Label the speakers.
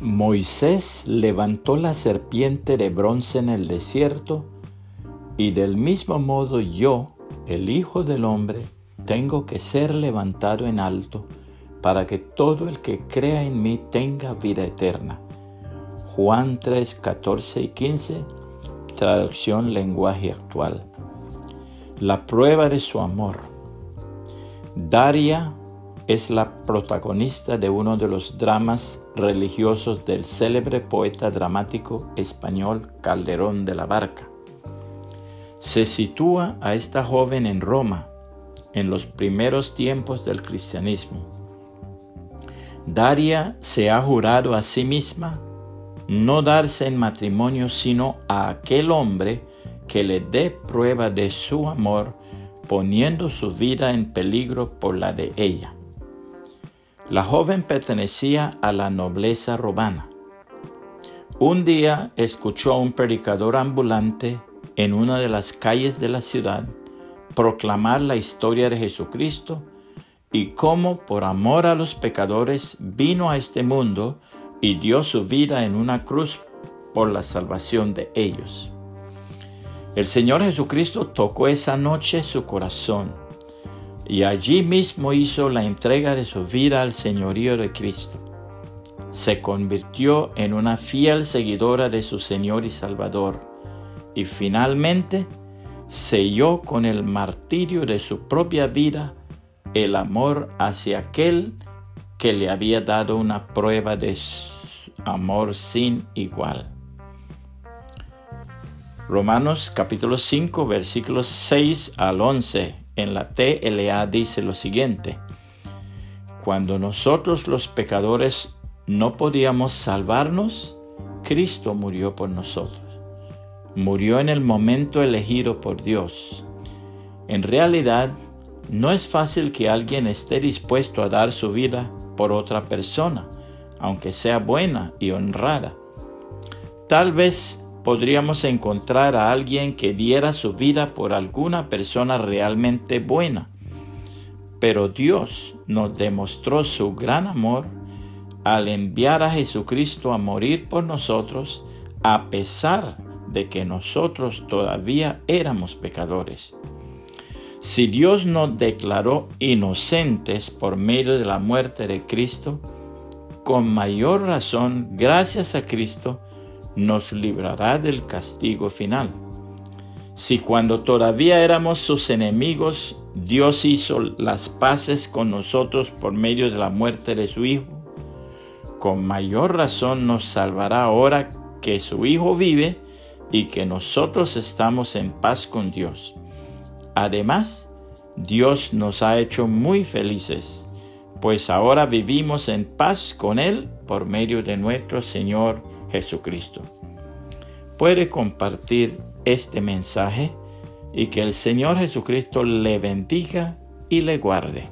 Speaker 1: Moisés levantó la serpiente de bronce en el desierto, y del mismo modo yo, el Hijo del Hombre, tengo que ser levantado en alto, para que todo el que crea en mí tenga vida eterna. Juan 3, 14 y 15, traducción lenguaje actual. La prueba de su amor. Daria es la protagonista de uno de los dramas religiosos del célebre poeta dramático español Calderón de la Barca. Se sitúa a esta joven en Roma, en los primeros tiempos del cristianismo. Daria se ha jurado a sí misma no darse en matrimonio sino a aquel hombre que le dé prueba de su amor, poniendo su vida en peligro por la de ella. La joven pertenecía a la nobleza romana. Un día escuchó a un predicador ambulante en una de las calles de la ciudad proclamar la historia de Jesucristo y cómo por amor a los pecadores vino a este mundo y dio su vida en una cruz por la salvación de ellos. El Señor Jesucristo tocó esa noche su corazón y allí mismo hizo la entrega de su vida al señorío de Cristo. Se convirtió en una fiel seguidora de su Señor y Salvador y finalmente selló con el martirio de su propia vida el amor hacia aquel que le había dado una prueba de amor sin igual. Romanos capítulo 5 versículos 6 al 11 en la TLA dice lo siguiente, cuando nosotros los pecadores no podíamos salvarnos, Cristo murió por nosotros. Murió en el momento elegido por Dios. En realidad, no es fácil que alguien esté dispuesto a dar su vida por otra persona, aunque sea buena y honrada. Tal vez podríamos encontrar a alguien que diera su vida por alguna persona realmente buena. Pero Dios nos demostró su gran amor al enviar a Jesucristo a morir por nosotros a pesar de que nosotros todavía éramos pecadores. Si Dios nos declaró inocentes por medio de la muerte de Cristo, con mayor razón, gracias a Cristo, nos librará del castigo final. Si cuando todavía éramos sus enemigos, Dios hizo las paces con nosotros por medio de la muerte de su Hijo, con mayor razón nos salvará ahora que su Hijo vive y que nosotros estamos en paz con Dios. Además, Dios nos ha hecho muy felices, pues ahora vivimos en paz con Él por medio de nuestro Señor Jesucristo. Puede compartir este mensaje y que el Señor Jesucristo le bendiga y le guarde.